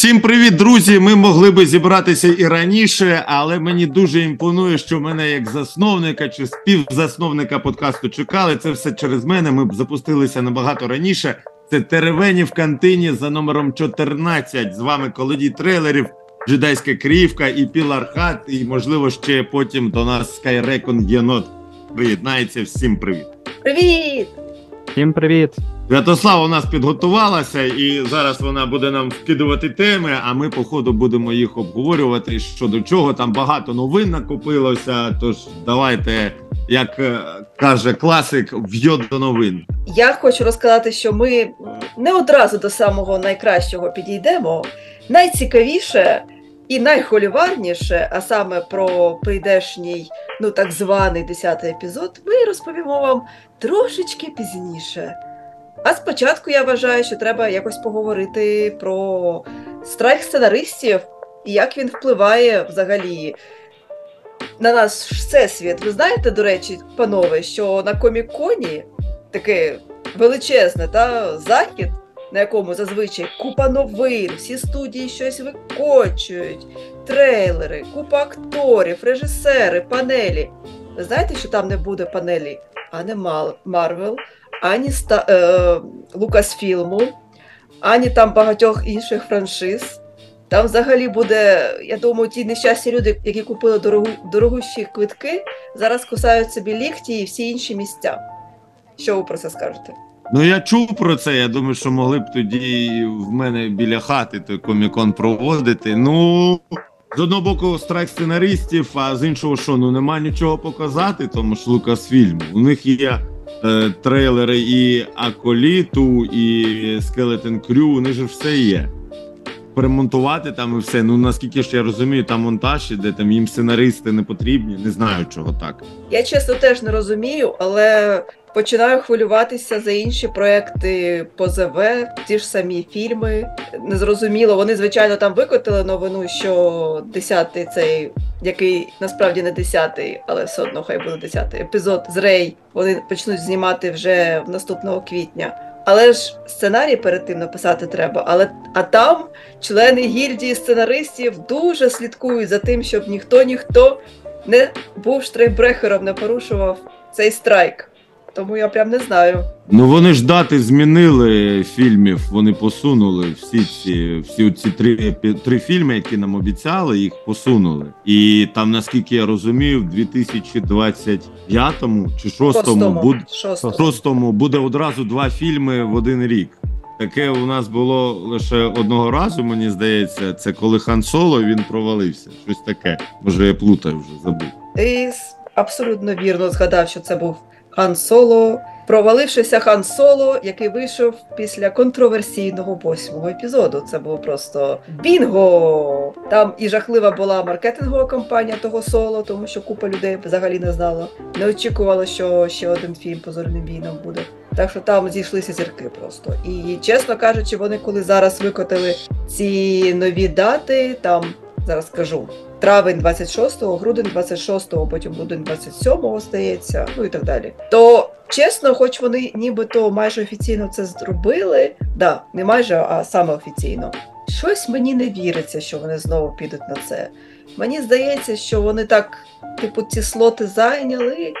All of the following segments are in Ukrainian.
Всім привіт, друзі! Ми могли би зібратися і раніше, але мені дуже імпонує, що мене як засновника чи співзасновника подкасту чекали. Це все через мене. Ми б запустилися набагато раніше. Це Теревені в кантині за номером 14. З вами колодій трейлерів, Джедайська Крівка і Пілархат. І можливо ще потім до нас Скайрекон Єнот приєднається. Всім привіт. Привіт! Всім привіт! Святослава у нас підготувалася, і зараз вона буде нам вкидувати теми. А ми, по ходу, будемо їх обговорювати. Що до чого там багато новин накопилося. Тож давайте, як е, каже класик, в'йо до новин. Я хочу розказати, що ми не одразу до самого найкращого підійдемо. Найцікавіше і найхоліварніше, а саме про прийдешній, ну так званий 10 епізод, ми розповімо вам трошечки пізніше. А спочатку я вважаю, що треба якось поговорити про страйк сценаристів і як він впливає взагалі на наш всесвіт. Ви знаєте, до речі, панове, що на комік-коні таке величезне та захід, на якому зазвичай купа новин, всі студії щось викочують, трейлери, купа акторів, режисери, панелі. Ви знаєте, що там не буде панелі ані Марвел, ані Ста... е... Лукасфілму, ані там багатьох інших франшиз. Там взагалі буде, я думаю, ті нещасні люди, які купили дорогу, дорогущі квитки, зараз кусають собі лікті і всі інші місця. Що ви про це скажете? Ну я чув про це. Я думаю, що могли б тоді в мене біля хати той комікон проводити. Ну з одного боку, страйк сценаристів, а з іншого, що ну нема нічого показати, тому ж Лукасфільм. У них є е, трейлери і Аколіту, і Скелетен Крю, у них же все є. Перемонтувати там і все. Ну наскільки ж я розумію, там монтаж іде, там їм сценаристи не потрібні, не знаю чого так. Я чесно теж не розумію, але починаю хвилюватися за інші проекти по ЗВ, ті ж самі фільми. Незрозуміло, вони, звичайно, там викотили новину, що 10-й цей, який насправді не 10-й, але все одно хай буде 10-й епізод з Рей. Вони почнуть знімати вже в наступного квітня. Але ж сценарій перед тим написати треба. Але а там члени гільдії сценаристів дуже слідкують за тим, щоб ніхто ніхто не був штрейбрехером, не порушував цей страйк. Тому я прям не знаю. Ну вони ж дати змінили фільмів, вони посунули всі ці всі ці три три фільми, які нам обіцяли, їх посунули. І там, наскільки я розумію, в 2025 чи 6-му буде, шостому буде одразу два фільми в один рік. Таке у нас було лише одного разу, мені здається, це коли Хан Соло він провалився. Щось таке. Може, я плутаю вже забув. Ти абсолютно вірно згадав, що це був Хан Соло, провалившися Хан Соло, який вийшов після контроверсійного восьмого епізоду. Це було просто бінго! Там і жахлива була маркетингова кампанія того соло, тому що купа людей взагалі не знала. Не очікувала, що ще один фільм по зоряним війнам буде. Так що там зійшлися зірки просто. І чесно кажучи, вони коли зараз викотили ці нові дати, там зараз скажу. Травень 26-го, грудень 26-го, потім грудень 27-го стається, ну і так далі. То чесно, хоч вони нібито майже офіційно це зробили, да, не майже, а саме офіційно. Щось мені не віриться, що вони знову підуть на це. Мені здається, що вони так, типу, ці слоти зайняли,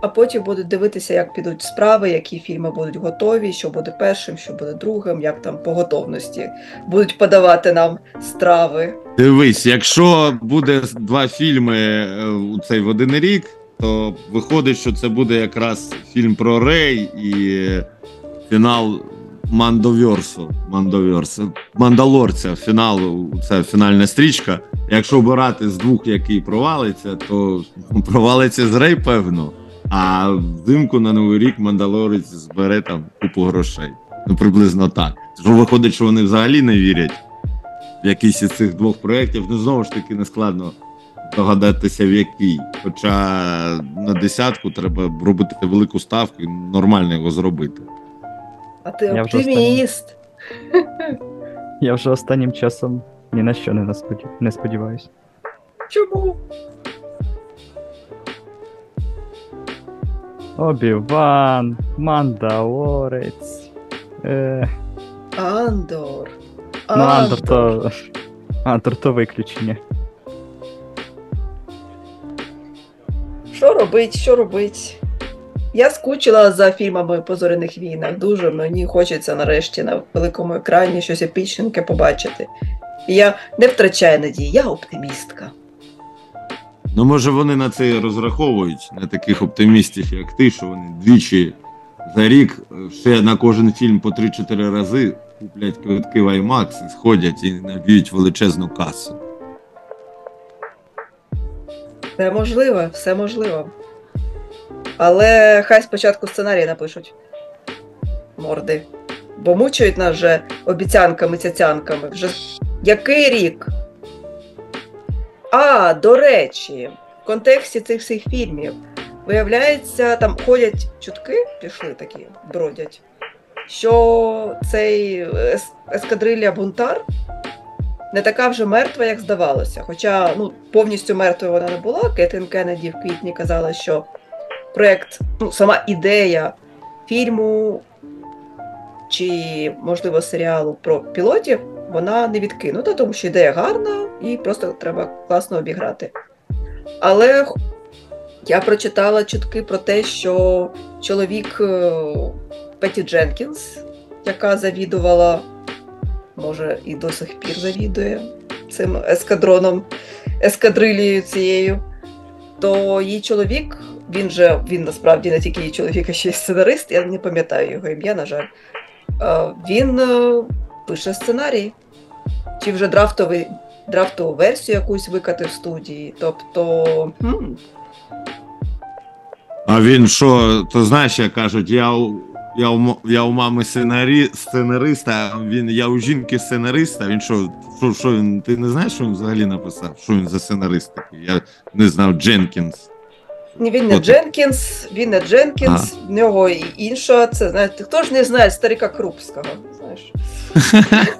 а потім будуть дивитися, як підуть справи, які фільми будуть готові, що буде першим, що буде другим, як там по готовності будуть подавати нам страви. Дивись, якщо буде два фільми у цей в один рік, то виходить, що це буде якраз фільм про Рей і фінал Мандоверсу. Мандоверсу. Мандалорця. Фінал, це фінальна стрічка. Якщо обирати з двох, який провалиться, то провалиться з Рей, певно. А взимку на новий рік Мандалорець збере там купу грошей. Ну приблизно так. Що виходить, що вони взагалі не вірять в якийсь із цих двох проєктів. Ну знову ж таки не складно догадатися, в який. Хоча на десятку треба робити велику ставку і нормально його зробити. А ти Я оптиміст. Я вже останнім часом ні на що не сподіваюся. Чому? Обіван, Мандалорець. Е... Андор. Ну, Андер то. Андер то виключення. Що робить, що робить? Я скучила за фільмами по зоряних війнах. Дуже мені хочеться нарешті на великому екрані щось епічненьке побачити. І я не втрачаю надії, я оптимістка. Ну, може, вони на це розраховують, на таких оптимістів, як ти, що вони двічі за рік е, ще на кожен фільм по 3-4 рази куплять квитки в IMAX і сходять і наб'ють величезну касу. Все можливо, все можливо. Але хай спочатку сценарій напишуть. Морди. Бо мучають нас вже обіцянками, цяцянками. Вже який рік? А, до речі, в контексті цих всіх фільмів, виявляється, там ходять чутки, пішли такі, бродять, що цей ес- ескадрилья бунтар не така вже мертва, як здавалося. Хоча ну, повністю мертвою вона не була. Кетрін Кеннеді в квітні казала, що проєкт, ну, сама ідея фільму чи, можливо, серіалу про пілотів, вона не відкинута, тому що ідея гарна і просто треба класно обіграти. Але я прочитала чутки про те, що чоловік е, Петі Дженкінс, яка завідувала, може, і до сих пір завідує цим ескадроном, ескадрилією цією, то її чоловік, він же він насправді не тільки її чоловік, а ще й сценарист, я не пам'ятаю його ім'я, на жаль. Е, Він е, пише сценарій. Чи вже драфтовий, драфтову версію якусь викатив в студії. Тобто, хм, А він що, то знаєш, як кажуть, я у, я у, я у мами сценарі, сценариста, а він, я у жінки сценариста. Він що, що, що він, ти не знаєш, що він взагалі написав? Що він за сценарист такий? Я не знав Дженкінс. Він не От. Дженкінс, він не Дженкінс, в нього і інша. Це знаєте, хто ж не знає старика Крупського? Знаєш?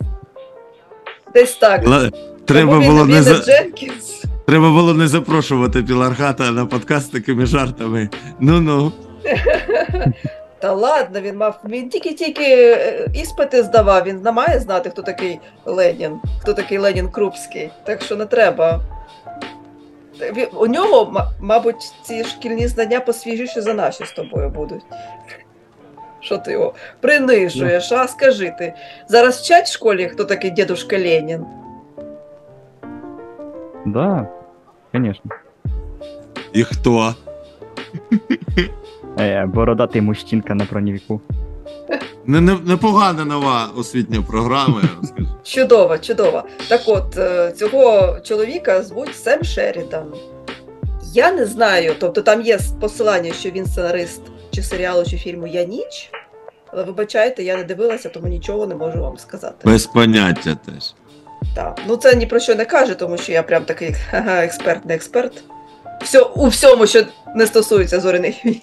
Десь так. Ла- Треба Тому він, було він не за... Дженкінс. Треба було не запрошувати Пілархата на подкаст з такими жартами. Ну ну. Та ладно, він мав. Він тільки-тільки е, іспити здавав, він не має знати, хто такий Ленін, хто такий Ленін Крупський. Так що не треба. У нього, мабуть, ці шкільні знання посвіжіші за наші з тобою будуть. Що ти його принижуєш, а скажи ти. Зараз вчать в школі, хто такий дідушка Ленін? Да, конечно. І хто? Е, бородатий мужчинка на броневіку. Не, не, непогана нова освітня програма, я вам скажу. Чудово, чудово. Так от, е, цього чоловіка звуть Сем Шерідан. Я не знаю, тобто там є посилання, що він сценарист чи серіалу, чи фільму Я ніч. Але вибачайте, я не дивилася, тому нічого не можу вам сказати. Без поняття теж. Так. Ну це ні про що не каже, тому що я прям такий експерт, не експерт. Все, у всьому, що не стосується зоряних війн.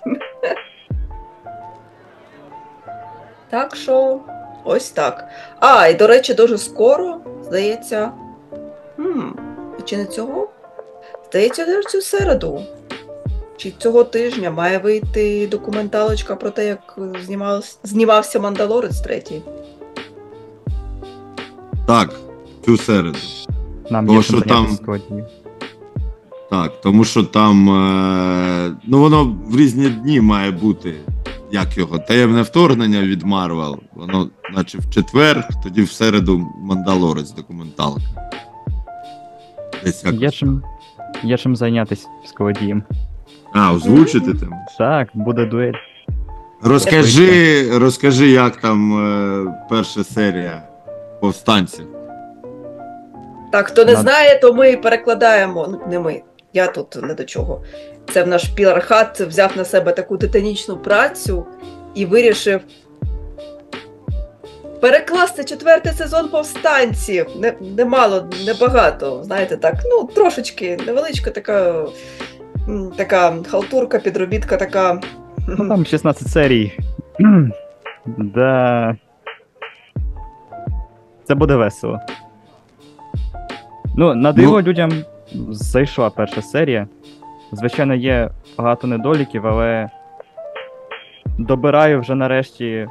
Так що, ось так. А, і до речі, дуже скоро, здається. Хм, чи не цього? Здається, цю середу. Чи цього тижня має вийти документалочка про те, як знімався, знімався Мандалорець третій. Так, цю середу. Нам Бо є що там- сьогодні. Так, тому що там. Е, ну воно в різні дні має бути. Як його? Таємне вторгнення від Марвел. Воно, наче в четвер, тоді в середу Мандалорець документалка. Десь якось. Є чим, є чим зайнятися з Колодієм. А, озвучити там. Так, буде дуель. Розкажи, розкажи, як там е, перша серія повстанців. Так, хто не Над- знає, то ми перекладаємо. Ну, не ми. Я тут не до чого. Це в наш пілархат взяв на себе таку титанічну працю і вирішив перекласти четвертий сезон повстанців. Немало, Не, небагато. Знаєте, так, ну, трошечки, невеличка така, така халтурка, підробітка така. Ну там 16 серій. да. Це буде весело. Ну, на диво людям зайшла перша серія. Звичайно, є багато недоліків, але добираю вже нарешті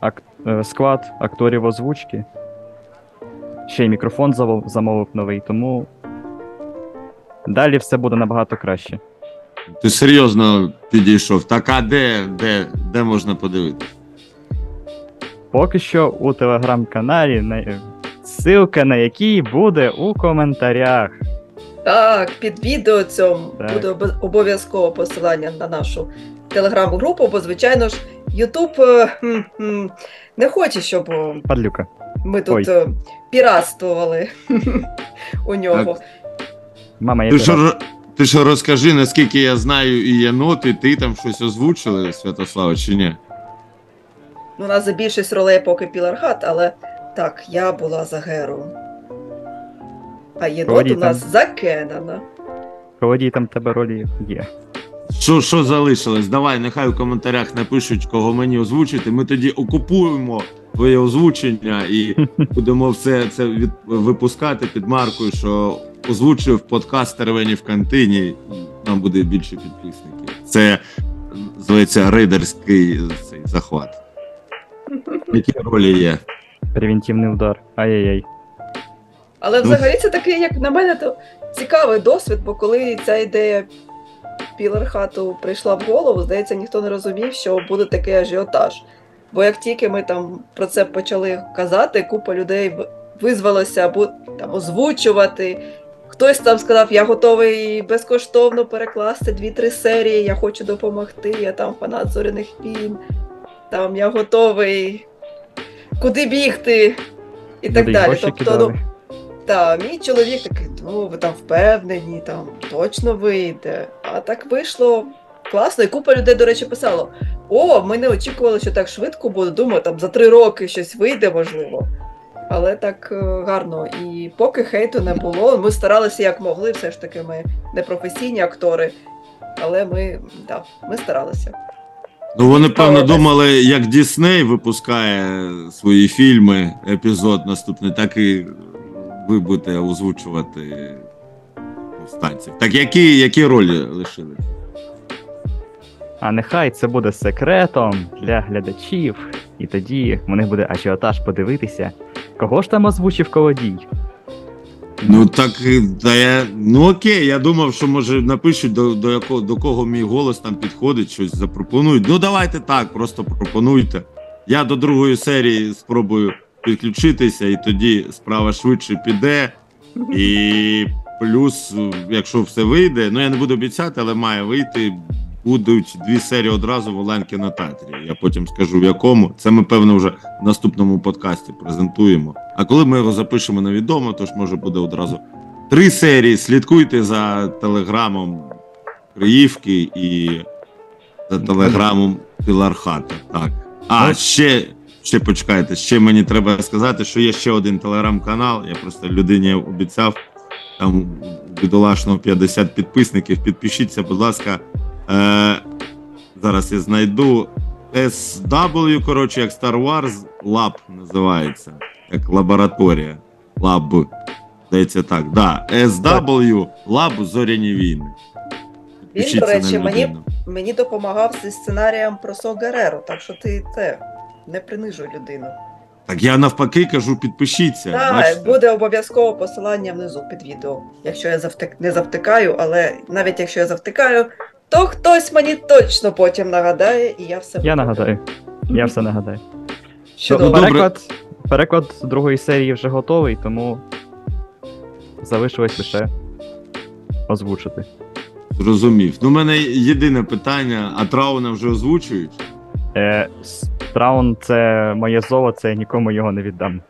ак... е, склад акторів озвучки. Ще й мікрофон замовив новий, тому. Далі все буде набагато краще. Ти серйозно підійшов. Так, а де, де, де можна подивитися? Поки що у телеграм-каналі, ссылка на який буде у коментарях. Так, під відео цьому Так. буде обо- обов'язково посилання на нашу телеграм-групу, бо, звичайно ж, Ютуб е, не хоче, щоб е, Падлюка. ми тут Ой. е, піратствували у нього. Мама, я Ти що, ти що розкажи, наскільки я знаю і єноти, ти там щось озвучили, Святослава, чи ні? Ну, у нас за більшість ролей поки Пілархат, але так, я була за Геру. А єнот у нас за Кенана. Колодій там тебе ролі є. Що, що залишилось? Давай, нехай у коментарях напишуть, кого мені озвучити. Ми тоді окупуємо твоє озвучення і будемо все це від, випускати під маркою, що озвучив подкаст Тервені в кантині. і Нам буде більше підписників. Це зветься рейдерський цей захват. Які ролі є? Превентивний удар. Ай-яй-яй. Але взагалі це такий, як на мене, то цікавий досвід, бо коли ця ідея Пілархату прийшла в голову, здається, ніхто не розумів, що буде такий ажіотаж. Бо як тільки ми там про це почали казати, купа людей в- визвалося або там озвучувати. Хтось там сказав, я готовий безкоштовно перекласти дві-три серії, я хочу допомогти, я там фанат зоряних війн, там я готовий куди бігти і так Люди далі. Тобто, кидали. ну, та, мій чоловік такий, ну ви там впевнені, там точно вийде. А так вийшло класно, і купа людей, до речі, писало: О, ми не очікували, що так швидко буде. Думаю, там за три роки щось вийде, можливо. Але так е, гарно. І поки хейту не було, ми старалися як могли, все ж таки, ми не професійні актори, але ми, да, ми старалися. Ну вони певно думали, як Дісней випускає свої фільми, епізод наступний, так і ви будете озвучувати повстанців. Так які, які ролі лишили? А нехай це буде секретом для глядачів, і тоді в них буде ажіотаж подивитися, кого ж там озвучив колодій. Ну так та я. Ну окей, я думав, що може напишуть до, до якого до кого мій голос там підходить, щось запропонують. Ну давайте так, просто пропонуйте. Я до другої серії спробую підключитися, і тоді справа швидше піде. І плюс, якщо все вийде, ну я не буду обіцяти, але має вийти. Будуть дві серії одразу в Оленки на театрі. Я потім скажу в якому. Це ми, певно, вже в наступному подкасті презентуємо. А коли ми його запишемо на відомо, то ж може буде одразу три серії. Слідкуйте за телеграмом Криївки і за телеграмом Пілархата. Так. А ще, ще почекайте, ще мені треба сказати, що є ще один телеграм-канал. Я просто людині обіцяв. Там у бідолашного 50 підписників. Підпишіться, будь ласка. Е, зараз я знайду. SW, коротше, як Star Wars Lab називається. Як лабораторія. Lab. Здається так. Да. SW Lab Зоряні війни. Він, до речі, мені, мені допомагав зі сценарієм про Со так що ти це не принижуй людину. Так я навпаки кажу, підпишіться. Так, бачите? буде обов'язково посилання внизу під відео, якщо я завтик... не завтикаю, але навіть якщо я завтикаю, то хтось мені точно потім нагадає, і я все Я нагадаю. Я все нагадаю. Чудово. Ну, добре. Переклад, переклад з другої серії вже готовий, тому залишилось лише озвучити. Зрозумів. Ну, у мене єдине питання: а Трауна вже озвучують? Е, Страун це моє золото, я нікому його не віддам.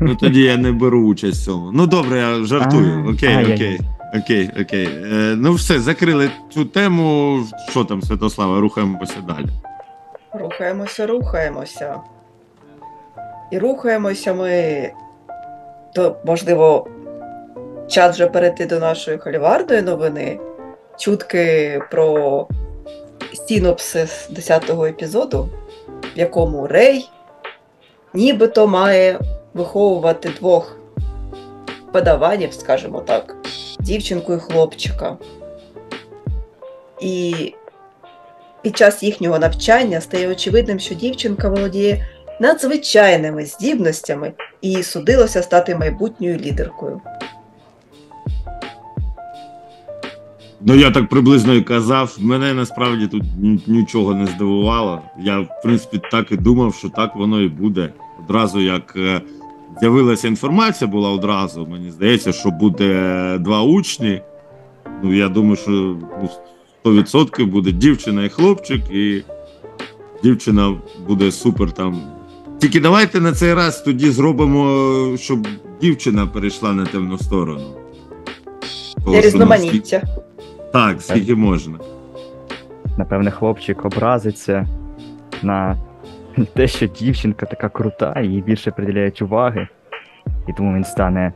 Ну тоді я не беру участь в цьому. Ну добре, я жартую. А, Окей, ай-яй-яй. окей. Окей, окей. Е, ну все, закрили цю тему. Що там, Святослава, рухаємося далі. Рухаємося, рухаємося. І рухаємося ми. То, можливо, час вже перейти до нашої холіварної новини. Чутки про синопсис 10-го епізоду, в якому Рей нібито має виховувати двох подаванів, скажімо так, дівчинку і хлопчика. І під час їхнього навчання стає очевидним, що дівчинка володіє надзвичайними здібностями і судилося стати майбутньою лідеркою. Ну, я так приблизно і казав. Мене насправді тут нічого не здивувало. Я, в принципі, так і думав, що так воно і буде. Одразу як е, з'явилася інформація, була одразу, мені здається, що буде два учні. Ну, я думаю, що ну, 100% буде дівчина і хлопчик, і дівчина буде супер там. Тільки давайте на цей раз тоді зробимо, щоб дівчина перейшла на темну сторону. Ну, різноманіття. Так, скільки можна. Напевне, хлопчик образиться на те, що дівчинка така крута, їй більше приділяють уваги, і тому він стане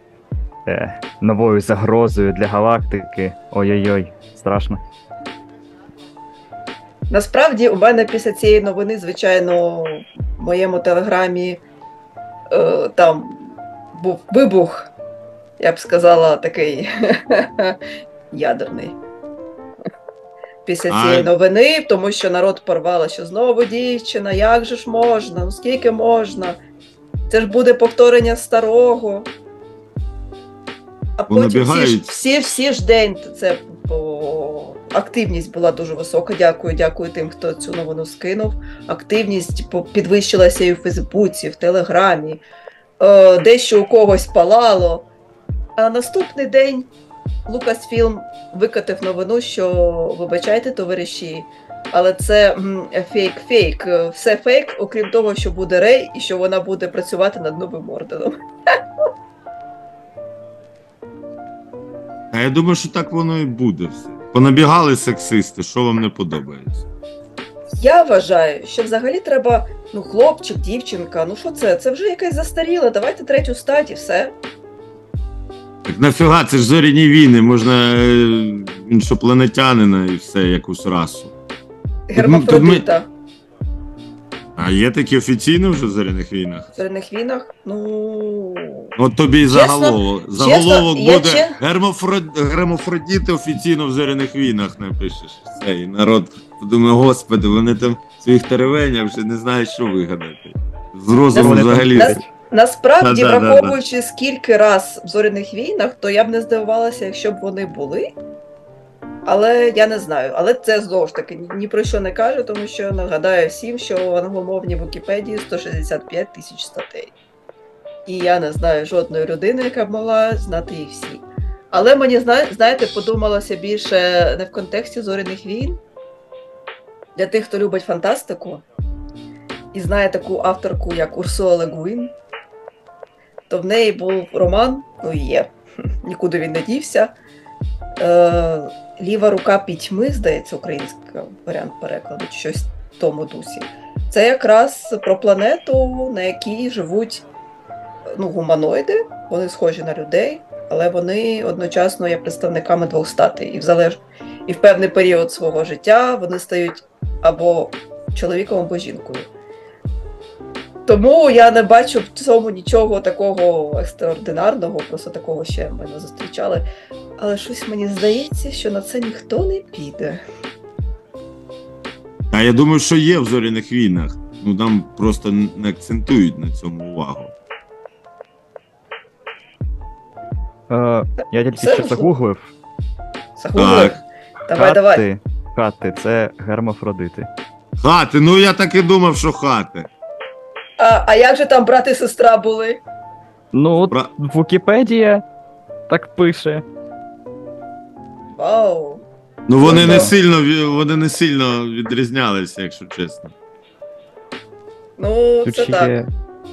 е, новою загрозою для галактики. Ой-ой-ой, страшно. Насправді, у мене після цієї новини, звичайно, в моєму телеграмі е, там був вибух, я б сказала, такий ядерний. Після цієї новини, тому що народ порвало, що знову дівчина, як же ж можна? Ну скільки можна? Це ж буде повторення старого. А потім всі ж, всі, всі ж день це о, активність була дуже висока. Дякую, дякую тим, хто цю новину скинув. Активність підвищилася і в Фейсбуці, в Телеграмі, е, дещо у когось палало. А наступний день Лукасфілм викатив новину, що вибачайте, товариші, але це фейк-фейк. Все фейк, окрім того, що буде Рей і що вона буде працювати над новим орденом. А я думаю, що так воно і буде все. Понабігали сексисти, що вам не подобається. Я вважаю, що взагалі треба ну, хлопчик, дівчинка, ну що це? Це вже якась застаріла, давайте третю стать і все. Так нафіга, це ж зоряні війни, можна е, іншопланетянина і все, якусь расу. Гермафродита. А є такі офіційно вже в зоряних війнах? В зоряних війнах, ну. От тобі і Чесно- заголовок. Заголовок я буде че- гермофрод... гермофродіти офіційно в зоряних війнах напишеш. Все, і народ подумає, господи, вони там своїх теревенях вже не знають, що вигадати. З розуму Вони там взагалі. вірять. Насправді, Да-да-да-да. враховуючи скільки раз в зоряних війнах, то я б не здивувалася, якщо б вони були. Але я не знаю. Але це знову ж таки ні- ні про що не каже, тому що нагадаю всім, що в англомовній Вікіпедії 165 тисяч статей. І я не знаю жодної людини, яка б могла знати їх всі. Але мені зна- знаєте, подумалося більше не в контексті зоряних війн. Для тих, хто любить фантастику і знає таку авторку, як Урсула Легуін, то в неї був роман, ну і є, нікуди він не дівся. Е, Ліва рука пітьми, здається, український варіант перекладу, чи щось в тому дусі. Це якраз про планету, на якій живуть ну, гуманоїди, вони схожі на людей, але вони одночасно є представниками двох статей. І залеж... і в певний період свого життя вони стають або чоловіком, або жінкою. Тому я не бачу в цьому нічого такого екстраординарного, просто такого ще ми не зустрічали. Але щось мені здається, що на це ніхто не піде. А я думаю, що є в зоряних війнах. Ну там просто не акцентують на цьому увагу. Е, я тільки Все що можливо. загуглив. Загуглив. Так. Давай, давай. Хати, хати це гермафродити. Хати, ну я так і думав, що хати. А, а як же там брат і сестра були? Ну, от Про- Вікіпедія так пише. Вау. Ну вони не сильно ві- вони не сильно відрізнялися, якщо чесно. Ну, Тут це ще так. є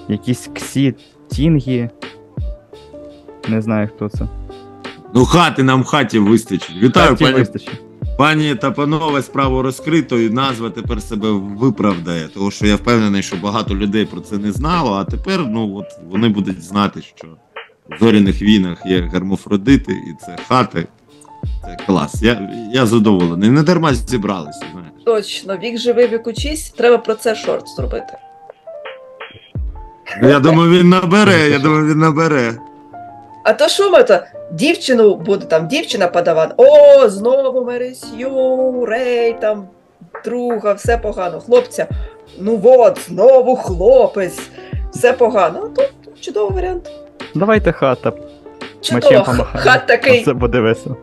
якісь ксі тінгі. Не знаю, хто це. Ну, хати нам хаті вистачить. Вітаю, Хаті пані, вистачить. Пані та панове, справу розкрито, і назва тепер себе виправдає. Тому що я впевнений, що багато людей про це не знало, а тепер ну, от, вони будуть знати, що в зоряних війнах є гермофродити, і це хати. Це клас. Я, я задоволений. Не дарма зібралися, знаєш. Точно, вік живий, вік учись. Треба про це шорт зробити. Я думаю, він набере, я думаю, він набере. А то що ми то? Дівчину буде там, дівчина подаван. О, знову Мересю, Рей, там друга, все погано. Хлопця. Ну от, знову хлопець, все погано. А тут чудовий варіант. Давайте хата. Мечем помахаємо. Хат такий Це буде весело.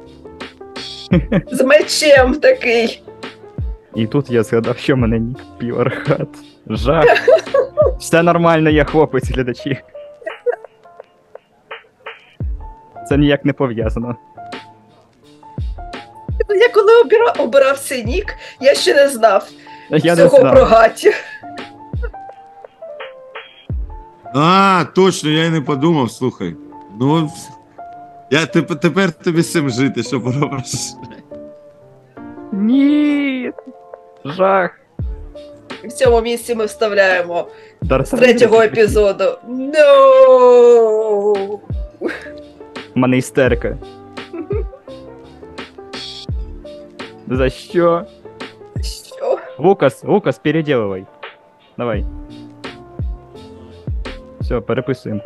з мечем такий. І тут я згадав, що мене нік півархат. Жах. Все нормально, я хлопець, глядачі. Це ніяк не пов'язано. Я коли обира... обирав цей нік, я ще не знав Я не цього про. Гаті. А, точно, я й не подумав, слухай. Ну, я теп- тепер тобі з цим жити, що поробиш. Ні. Жах. В цьому місці ми вставляємо з третього епізоду. No! У мене істерика. За що? Що? Лукас, Лукас, переделывай. Давай. Все, переписуємо.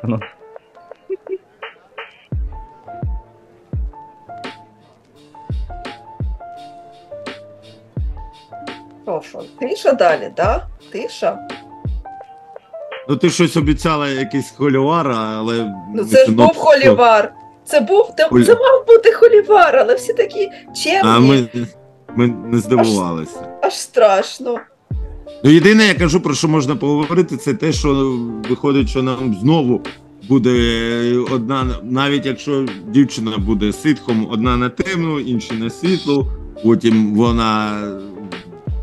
Що, що? Тиша далі, да? Тиша? Ну ти щось обіцяла, якийсь холювар, але. Ну це ж був холівар. Це був це, це мав бути холівар, але всі такі чемні, А ми, ми не здивувалися. аж страшно. Ну, єдине, я кажу, про що можна поговорити, це те, що виходить, що нам знову буде одна, навіть якщо дівчина буде ситхом, одна на темну, інша на світлу, потім вона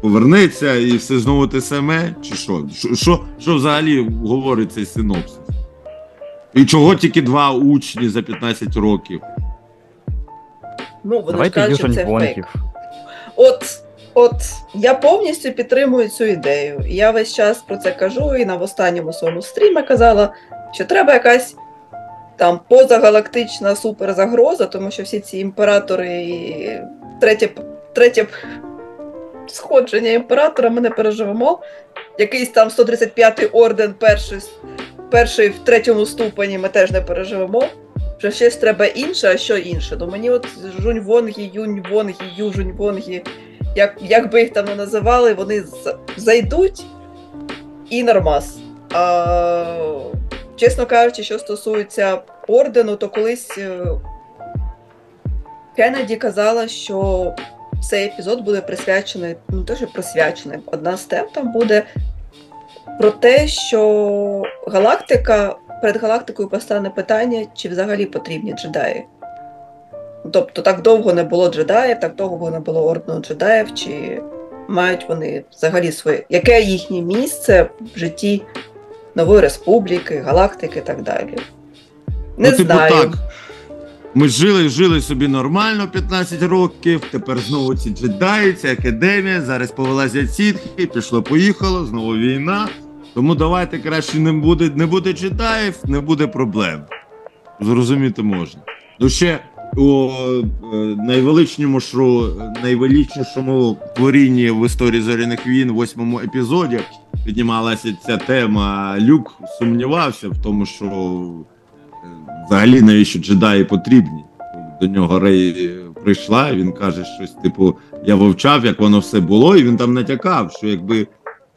повернеться і все знову те саме, чи що? Що, що, що взагалі говорить цей синопсис? І чого тільки два учні за 15 років? Ну, вони ж Давайте кажуть, що це фейк. От, от я повністю підтримую цю ідею. Я весь час про це кажу, і на останньому своєму стрімі казала, що треба якась там позагалактична суперзагроза, тому що всі ці імператори і третє, третє сходження імператора ми не переживемо. Якийсь там 135-й орден, перший, перший в третьому ступені ми теж не переживемо. Що щось треба інше, а що інше. Ну мені от Жунь Вонгі, Юнь Вонгі, Южунь Вонгі, як, як би їх там не називали, вони зайдуть і нормас. А, чесно кажучи, що стосується ордену, то колись е, Кеннеді казала, що цей епізод буде присвячений, ну те, присвячений. Одна з тем там буде про те, що галактика перед галактикою постане питання, чи взагалі потрібні джедаї. Тобто так довго не було джедаїв, так довго не було ордену джедаїв, чи мають вони взагалі своє. Яке їхнє місце в житті Нової Республіки, галактики і так далі. Не ну, типу, знаю. так. Ми жили, жили собі нормально 15 років. Тепер знову ці джедаї, академія. Зараз повилазять сітки, пішло, поїхало, знову війна. Тому давайте краще не буде, не буде джедаїв, не буде проблем. Зрозуміти можна. Ну ще у е, найвеличнішому найвеличнішому творінні в історії зоряних війн, восьмому епізоді, піднімалася ця тема. Люк сумнівався в тому, що взагалі навіщо джедаї потрібні. До нього Рей прийшла, він каже щось, типу, я вивчав, як воно все було, і він там натякав, що якби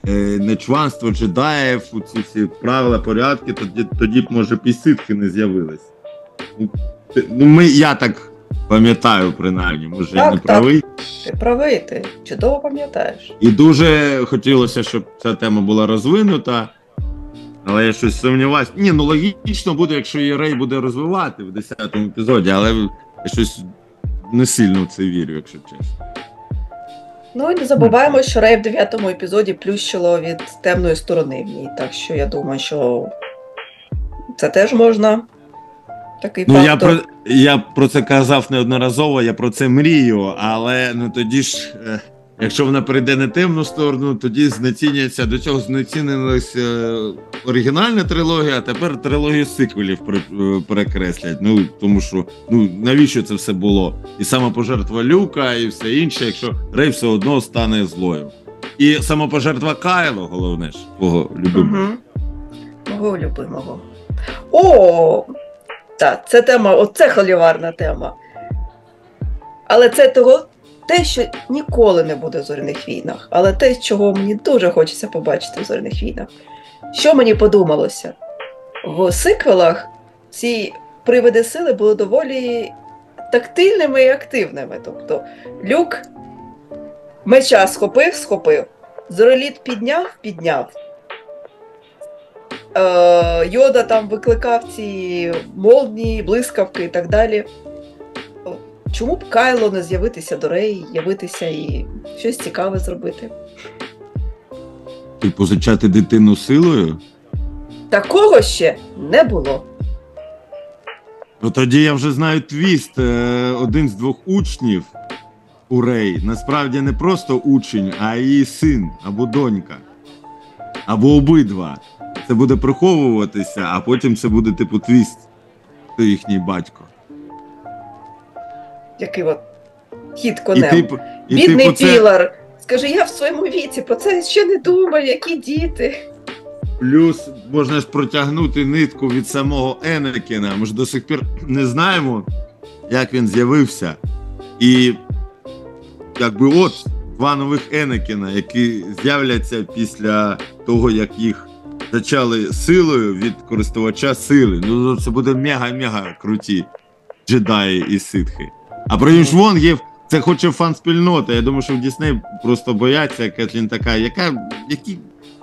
е, не чванство джедаїв, у ці всі правила, порядки, тоді, тоді б, може, ситхи не з'явились. Ну, ну, ми, я так пам'ятаю, принаймні, може, я Так, не так. правий. Ти правий, ти чудово пам'ятаєш. І дуже хотілося, щоб ця тема була розвинута. Але я щось сумніваюся. Ні, ну логічно буде, якщо її Рей буде розвивати в 10-му епізоді, але я щось не сильно в це вірю, якщо чесно. Ну і не забуваємо, що Рей в дев'ятому епізоді плющило від темної сторони в ній. Так що я думаю, що це теж можна. Такий Ну я про я про це казав неодноразово, я про це мрію, але ну тоді ж, е, якщо вона перейде на темну сторону, тоді знецінюється до цього знецінилася е, оригінальна трилогія, а тепер трилогію сиквелів е, перекреслять. Ну тому що ну навіщо це все було? І самопожертва Люка, і все інше, якщо Рей все одно стане злою. І самопожертва Кайло, головне ж, твого любимого. Угу. Мого любимого. О! Так, це тема, оце холіварна тема. Але це того, те, що ніколи не буде в зоряних війнах, але те, чого мені дуже хочеться побачити в зоряних війнах. Що мені подумалося? в сиквелах ці привиди сили були доволі тактильними і активними. Тобто люк меча схопив, схопив, зореліт підняв, підняв. Е, Йода там викликав ці молнії, блискавки і так далі. Чому б Кайло не з'явитися до Рей, явитися і щось цікаве зробити? Ти позичати дитину силою? Такого ще не було. Ну тоді я вже знаю твіст. Е, Один з двох учнів у Рей насправді не просто учень, а її син або донька. Або обидва. Це буде приховуватися, а потім це буде типу твіст. Хто їхній батько. Який от хід І конем. типу, і Бідний типу це Скажи, я в своєму віці про це ще не думав, які діти. плюс можна ж протягнути нитку від самого Енекіна. Ми ж до сих пір не знаємо, як він з'явився. І якби от два нових Енекіна, які з'являться після того, як їх зачали силою від користувача сили. Ну це буде мега-мега круті джедаї і ситхи. А про Юншвонгів це хоче фан-спільнота. Я думаю, що в Дісней просто бояться. Кетлін така, яка, які,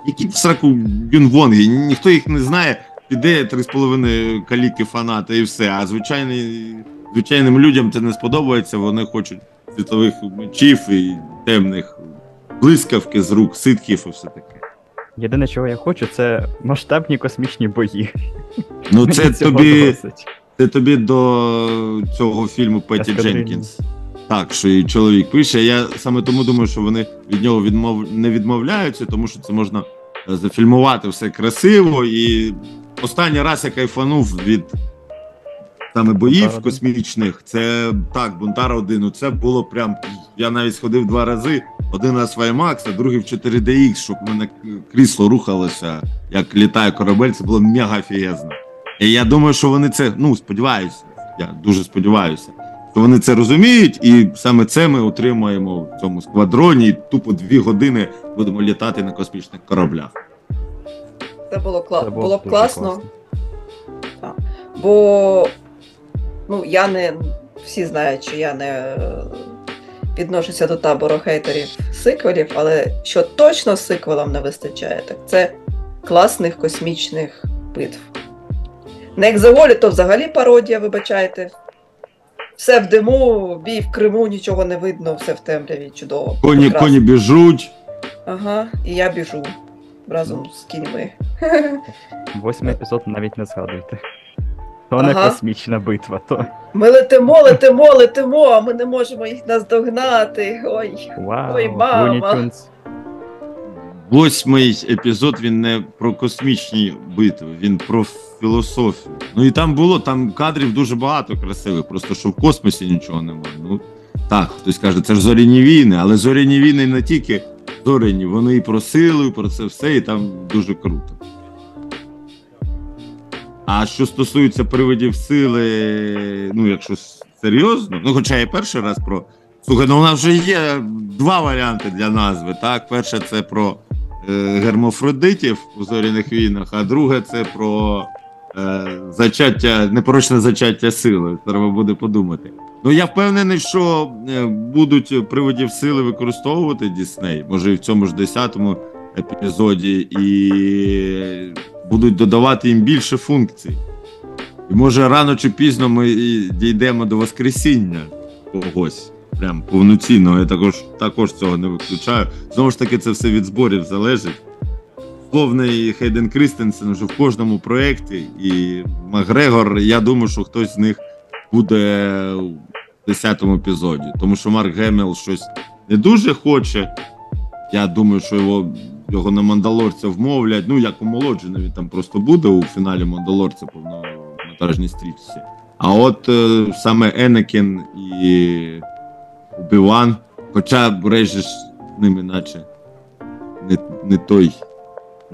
які в сраку Юнвонги, ніхто їх не знає. Піде 3,5 каліки фанати і все. А звичайний, звичайним людям це не сподобається. Вони хочуть світлових мечів і темних блискавки з рук, ситків і все таке. Єдине, чого я хочу, це масштабні космічні бої. Ну це тобі, досить. Це тобі до цього фільму Петі Ескадрильні. Дженкінс. Так, що і чоловік пише. Я саме тому думаю, що вони від нього відмов... не відмовляються, тому що це можна е, зафільмувати все красиво. І останній раз я кайфанув від саме боїв Бунтар космічних. Це так, Бунтар 1. Ну це було прям. Я навіть сходив два рази. Один раз в IMAX, а другий в 4DX, щоб в мене крісло рухалося, як літає корабель. Це було мега офігезно. І я думаю, що вони це, ну сподіваюся, я дуже сподіваюся, що вони це розуміють, і саме це ми отримаємо в цьому сквадроні. І тупо дві години будемо літати на космічних кораблях. Це було, кла... Це було, б дуже класно. Бо ну, я не всі знають, що я не е, відношуся до табору хейтерів сиквелів, але що точно сиквелам не вистачає, так це класних космічних битв. На екзоголі то взагалі пародія, вибачайте. Все в диму, бій в Криму, нічого не видно, все в темряві, чудово. Коні, прекрасно. коні біжуть. Ага, і я біжу разом з кіньми. Восьмий епізод навіть не згадуйте. То не Ага. космічна битва, то Ми летимо, летимо, летимо, а ми не можемо їх наздогнати. Ой. вау, Ой, мама. Looney Tunes. Восьмий епізод він не про космічні битви, він про філософію. Ну і там було там кадрів дуже багато красивих, просто що в космосі нічого немає. Ну так, хтось каже, це ж зоряні війни, але зоряні війни не тільки зоряні, вони і про силу, і про це все, і там дуже круто. А що стосується привидів сили, ну якщо серйозно, ну хоча я перший раз про. Слухай, ну у нас вже є два варіанти для назви. Так, перше це про е, гермафродитів у зоряних війнах, а друге це про зачаття, непорочне зачаття сили. Треба буде подумати. Ну я впевнений, що е, будуть привидів сили використовувати Дісней, може і в цьому ж 10-му епізоді, і будуть додавати їм більше функцій. І може рано чи пізно ми дійдемо до Воскресіння когось. Прям повноцінного. Я також, також цього не виключаю. Знову ж таки, це все від зборів залежить. Умовний Хейден Крістенсен вже в кожному проєкті, і Макгрегор, я думаю, що хтось з них буде в 10-му епізоді. Тому що Марк Геміл щось не дуже хоче. Я думаю, що його, його на Мандалорця вмовлять. Ну, як омолоджений, він там просто буде у фіналі Мандалорця повнометражній стрічці. А от е, саме Енекін і Убиван, хоча Рей ж ними наче не, не той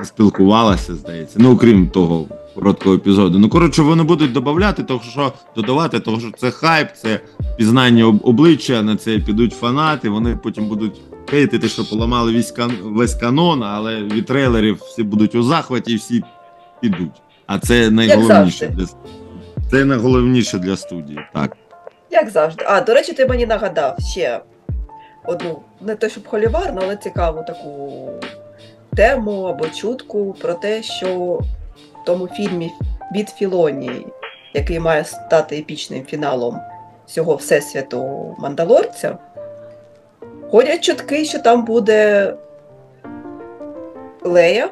спілкувалася, здається. Ну, окрім того короткого епізоду. Ну, коротше, вони будуть додавати, того, що додавати, того, що це хайп, це пізнання об- обличчя, на це підуть фанати, вони потім будуть хейтити, що поламали весь, кан- весь канон, але від трейлерів всі будуть у захваті і всі підуть. А це найголовніше для це найголовніше для студії. Так. Як завжди. А, до речі, ти мені нагадав ще одну, не те, щоб холіварну, але цікаву таку тему або чутку про те, що в тому фільмі від Філонії, який має стати епічним фіналом всього Всесвіту Мандалорця, ходять чутки, що там буде Лея,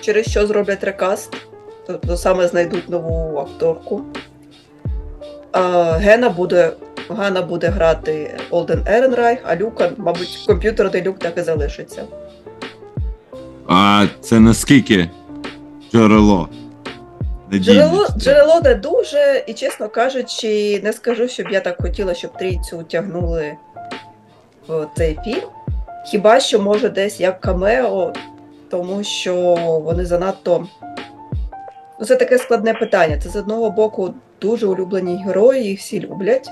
через що зроблять рекаст, тобто саме знайдуть нову акторку. А, Гена буде, Гана буде грати Олден Еренрайх, а Люка, мабуть, комп'ютерний люк так і залишиться. А це наскільки джерело? Джерело, джерело не дуже, і чесно кажучи, не скажу, щоб я так хотіла, щоб трійцю тягнули в цей фільм. Хіба що може десь як камео, тому що вони занадто. Ну, це таке складне питання. Це з одного боку дуже улюблені герої, їх всі люблять.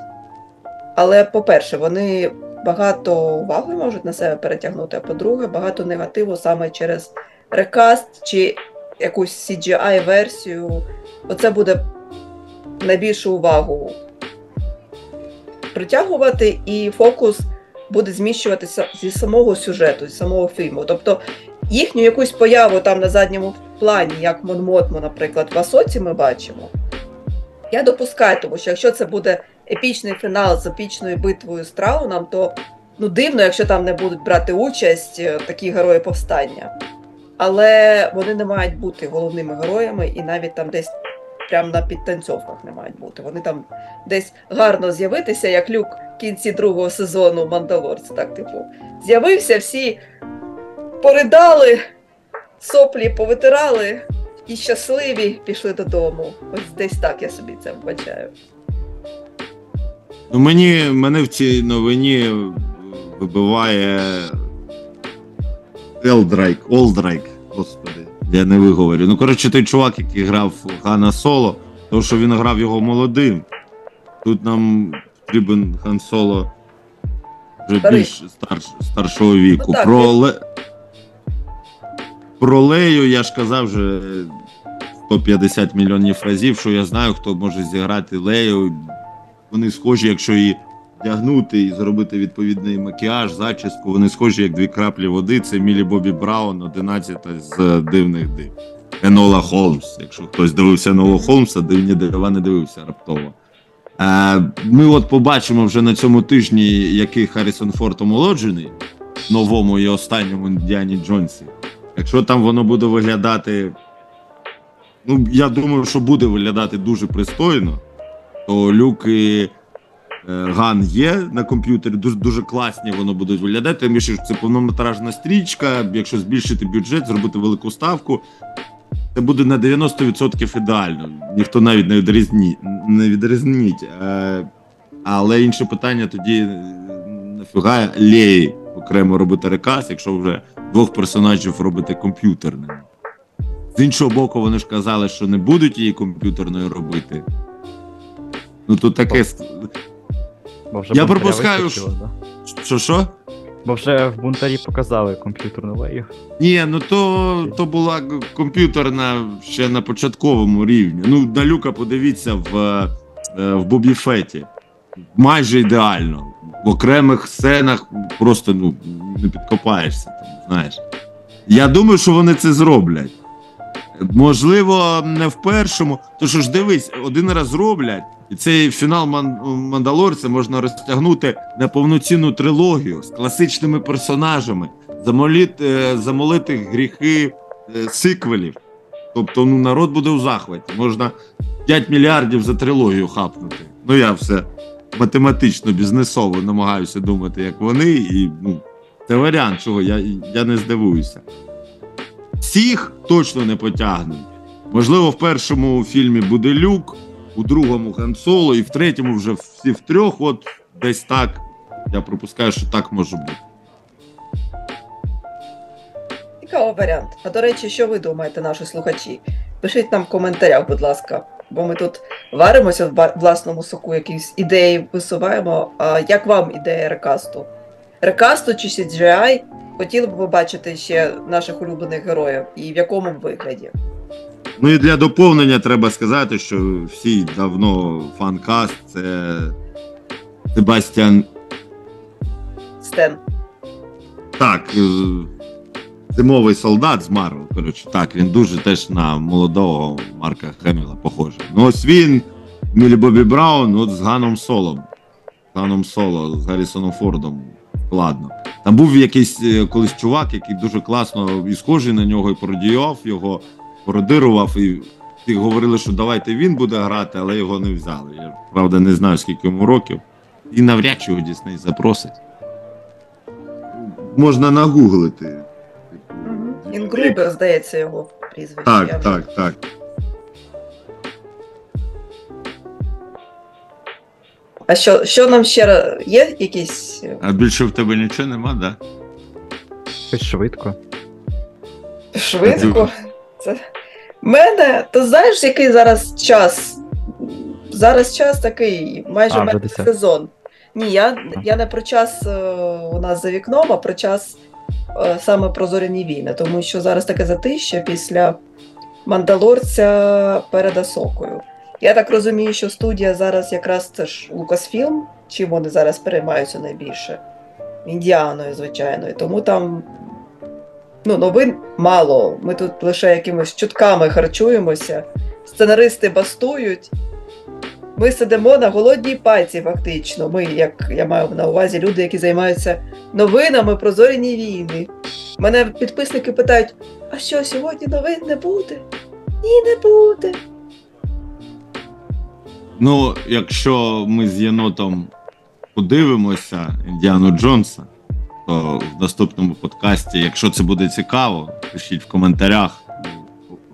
Але, по-перше, вони багато уваги можуть на себе перетягнути, а по-друге, багато негативу саме через рекаст чи якусь CGI-версію. Оце буде найбільшу увагу притягувати, і фокус буде зміщуватися зі самого сюжету, зі самого фільму. Тобто їхню якусь появу там на задньому плані, як Мон Мотмо, наприклад, в Асоці ми бачимо. Я допускаю, тому що якщо це буде епічний фінал з епічною битвою з Трауном, то ну дивно, якщо там не будуть брати участь е, такі герої повстання. Але вони не мають бути головними героями, і навіть там десь прямо на підтанцьовках не мають бути. Вони там десь гарно з'явитися, як люк в кінці другого сезону Мандалорці. Так, типу, з'явився, всі поридали, соплі повитирали і щасливі пішли додому. Ось десь так я собі це вбачаю. Ну, мені, мене в цій новині вибиває Елдрайк, Олдрайк, господи, я не виговорю. Ну, коротше, той чувак, який грав Хана Соло, тому що він грав його молодим. Тут нам потрібен Хан Соло вже Старий. більш старш, старшого віку. Ну, так, Про, він- Ле... Про Лею я ж казав вже 150 мільйонів разів, що я знаю, хто може зіграти Лею. Вони схожі, якщо її вдягнути і зробити відповідний макіяж, зачіску. Вони схожі як дві краплі води. Це Мілі Бобі Браун, 11 з дивних див. Енола Холмс. Якщо хтось дивився Енола Холмса, дивні дива не дивився раптово. Е, ми от побачимо вже на цьому тижні, який Харрісон Форд омолоджений новому і останньому Індіані Джонсі. Якщо там воно буде виглядати. Ну, я думаю, що буде виглядати дуже пристойно, то люк і е, Ган є на комп'ютері, дуже, дуже класні воно будуть виглядати. Тим більше це повнометражна стрічка. Якщо збільшити бюджет, зробити велику ставку, це буде на 90% ідеально. Ніхто навіть не відрізніть. Не відрізніть. Е, але інше питання тоді е, нафіга Леї окремо робити рекас, якщо вже двох персонажів робити комп'ютерними. З іншого боку, вони ж казали, що не будуть її комп'ютерною робити. Ну тут таке. Бо вже Я бунтаря пропускаю, вистачило, да? Що що? Бо вже в бунтарі показали комп'ютерну лею. Ні, ну то, то була комп'ютерна ще на початковому рівні. Ну, на люка подивіться в, е, в Бобі Феті. Майже ідеально. В окремих сценах просто ну, не підкопаєшся. Там, знаєш. Я думаю, що вони це зроблять. Можливо, не в першому. То що ж дивись, один раз зроблять, і цей фінал Ман- Мандалорця можна розтягнути на повноцінну трилогію з класичними персонажами, замоліти, е, замолити гріхи е, сиквелів. Тобто ну, народ буде у захваті. Можна 5 мільярдів за трилогію хапнути. Ну я все математично, бізнесово намагаюся думати, як вони, і ну, це варіант, чого я, я не здивуюся. Всіх точно не потягнуть. Можливо, в першому фільмі буде люк, у другому Хан Соло, і в третьому вже всі в трьох. От десь так. Я пропускаю, що так може бути. Цікавий варіант. А до речі, що ви думаєте, наші слухачі? Пишіть нам в коментарях, будь ласка, бо ми тут варимося в власному соку, якісь ідеї висуваємо. А як вам ідея рекасту? Рекасту чи CGI? Хотіли б побачити ще наших улюблених героїв і в якому вигляді? Ну і для доповнення треба сказати, що всі давно fan-cast ять Себастьян. Стен. Так, е, зимовий солдат з Марвел. Коротше, так, він дуже теж на молодого Марка Хеміла похожий. Ну ось він, Мілі Бобі Браун, от з Ганом Солом. З Ганом Соло, з Гаррісоном Фордом. Ладно. Там був якийсь е, колись чувак, який дуже класно і схожий на нього, і пародіював його, пародирував, і всі говорили, що давайте він буде грати, але його не взяли. Я правда не знаю, скільки йому років. І навряд чи його Дісней запросить. Можна нагуглити. Інгрубер, здається, його прізвище. Так, так, так. А що, що нам ще раз є якісь. А більше в тебе нічого нема, да? Щось швидко. Швидко. Це... Мене, то знаєш, який зараз час? Зараз час такий, майже А, 10. сезон. Ні, я, я не про час е, у нас за вікном, а про час е, саме про зоряні війни, тому що зараз таке затища після Мандалорця перед Асокою. Я так розумію, що студія зараз якраз це ж Лукасфілм, чим вони зараз переймаються найбільше? Індіаною, звичайно. І тому там ну, новин мало. Ми тут лише якимись чутками харчуємося, сценаристи бастують. Ми сидимо на голодній пальці, фактично. Ми, як я маю на увазі, люди, які займаються новинами про зоряні війни. Мене підписники питають: а що, сьогодні новин не буде? Ні, не буде. Ну, якщо ми з єнотом подивимося Індіану Джонса, то в наступному подкасті, якщо це буде цікаво, пишіть в коментарях,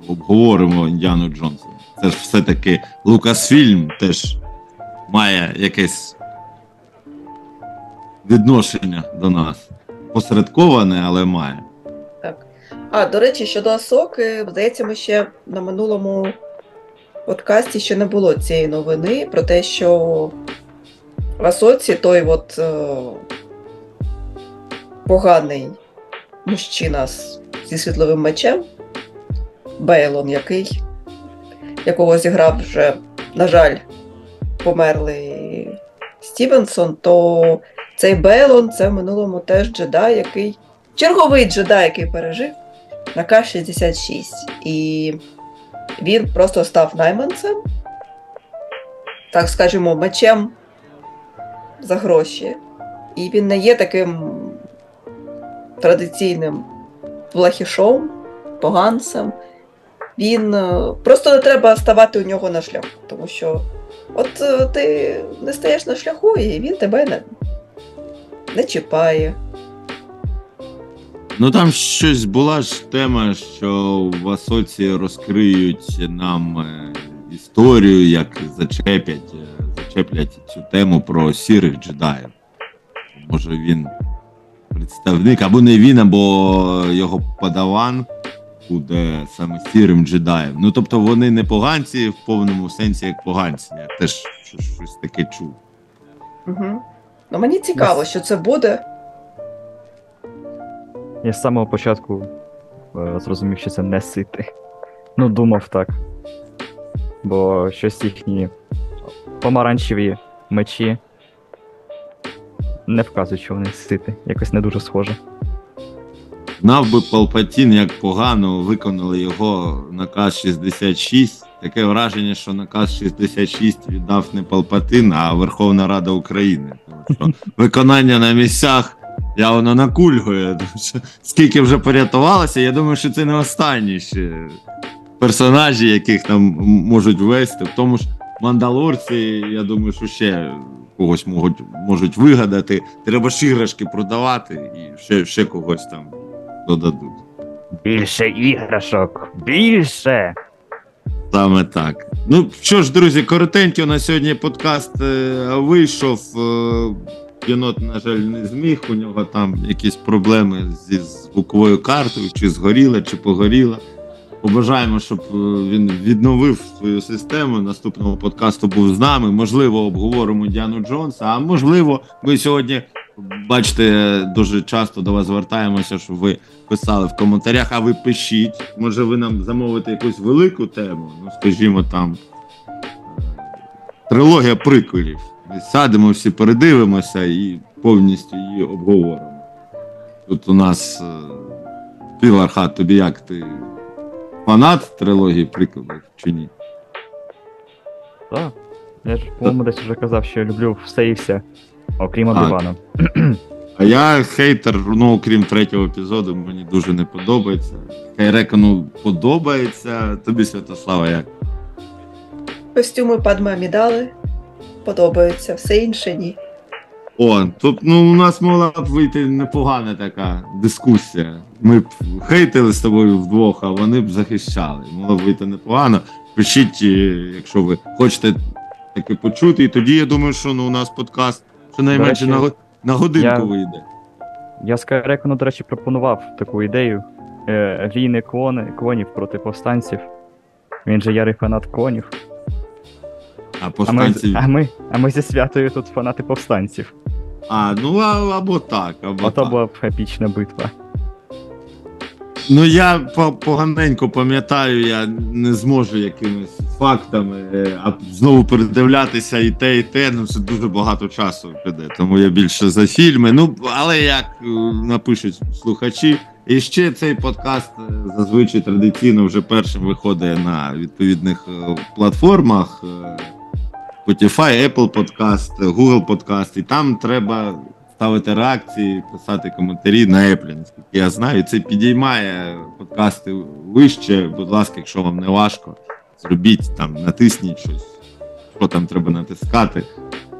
обговоримо Індіану Джонса. Це ж все-таки Лукасфільм теж має якесь відношення до нас. Посередковане, але має. Так. А, до речі, щодо Асоки, здається, ми ще на минулому подкасті ще не було цієї новини про те, що в Асоці той от е, поганий мужчина з, зі світловим мечем, Бейлон, який, якого зіграв вже, на жаль, померлий Стівенсон, то цей Бейлон це в минулому теж джедай, який черговий джедай, який пережив на К-66. І він просто став найманцем, так скажімо, мечем за гроші. І він не є таким традиційним плахішом, поганцем. Він е, просто не треба ставати у нього на шлях, тому що от е, ти не стаєш на шляху, і він тебе не, не чіпає. Ну там щось була ж тема, що в Асоці розкриють нам е, історію, як зачеплять, е, зачеплять цю тему про сірих джедаїв. Може він представник, або не він, або його подаван буде саме сірим джедаєм. Ну тобто вони не поганці в повному сенсі, як поганці. Я теж щось, щось таке чув. Угу. Ну мені цікаво, що це буде. Я з самого початку е, зрозумів, що це не сити. Ну, думав так. Бо щось їхні помаранчеві мечі не вказують, що вони сити. Якось не дуже схоже. Знав би Палпатін, як погано виконали його наказ 66. Таке враження, що наказ 66 віддав не Палпатин, а Верховна Рада України. Тому що виконання на місцях явно накульгує. Тому що скільки вже порятувалося, я думаю, що це не останні ще персонажі, яких там можуть ввести. В тому ж мандалорці, я думаю, що ще когось можуть, можуть вигадати. Треба ж іграшки продавати і ще, ще когось там додадуть. Більше іграшок! Більше! Саме так. Ну що ж, друзі, коротенький у нас сьогодні подкаст е, вийшов. Єнот, на жаль, не зміг. У нього там якісь проблеми зі звуковою картою, чи згоріла, чи погоріла. Побажаємо, щоб е, він відновив свою систему. Наступного подкасту був з нами. Можливо, обговоримо Діану Джонса, а можливо, ми сьогодні бачите, дуже часто до вас звертаємося, щоб ви писали в коментарях, а ви пишіть. Може, ви нам замовите якусь велику тему, ну, скажімо, там е, трилогія приколів. Сядемо, всі передивимося і повністю її обговоримо. Тут у нас е, Пілархат, тобі як ти фанат трилогії приколів чи ні? Так. Я ж, по-моєму, десь вже казав, що я люблю все і все, окрім А. А я хейтер, ну окрім третього епізоду, мені дуже не подобається. Хайрекону подобається. Тобі Святослава як? Костюми Падма Мідали подобаються, все інше ні. О, тут ну у нас могла б вийти непогана така дискусія. Ми б хейтили з тобою вдвох, а вони б захищали. Могло б вийти непогано. Пишіть, е, якщо ви хочете таке почути, і тоді я думаю, що ну, у нас подкаст щонайменше на, го- на годинку я- вийде. Я Скайрекону, до речі, пропонував таку ідею е, війни клони, клонів проти повстанців. Він же ярий фанат клонів. А А ми, а, ми, а ми зі святою тут фанати повстанців. А, ну а, або так, або Ото так. була б епічна битва. Ну я поганенько пам'ятаю, я не зможу якимись фактами, е, а знову передивлятися і те, і те. Ну це дуже багато часу піде. Тому я більше за фільми. Ну але як е, напишуть слухачі, і ще цей подкаст е, зазвичай традиційно вже першим виходить на відповідних платформах. Spotify, Apple Podcast, Google Podcast, і там треба ставити реакції, писати коментарі на Apple, наскільки я знаю. Це підіймає подкасти вище. Будь ласка, якщо вам не важко, зробіть там, натисніть щось, що там треба натискати,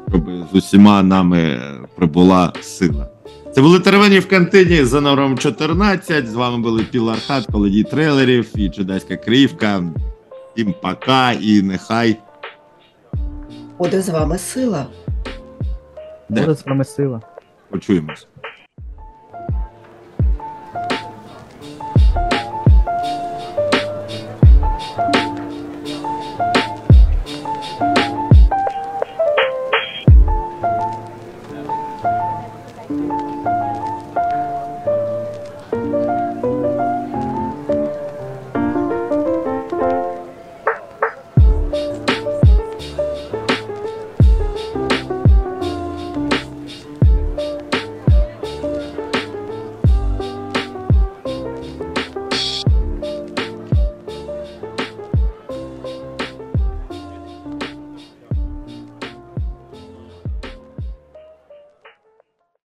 щоб з усіма нами прибула сила. Це були теревені в кантині за номером 14. З вами були Пілархат, Колодій трейлерів і Джедайська Криївка. Всім пока і нехай. Буде з вами сила. Буде з вами сила. Почуємось.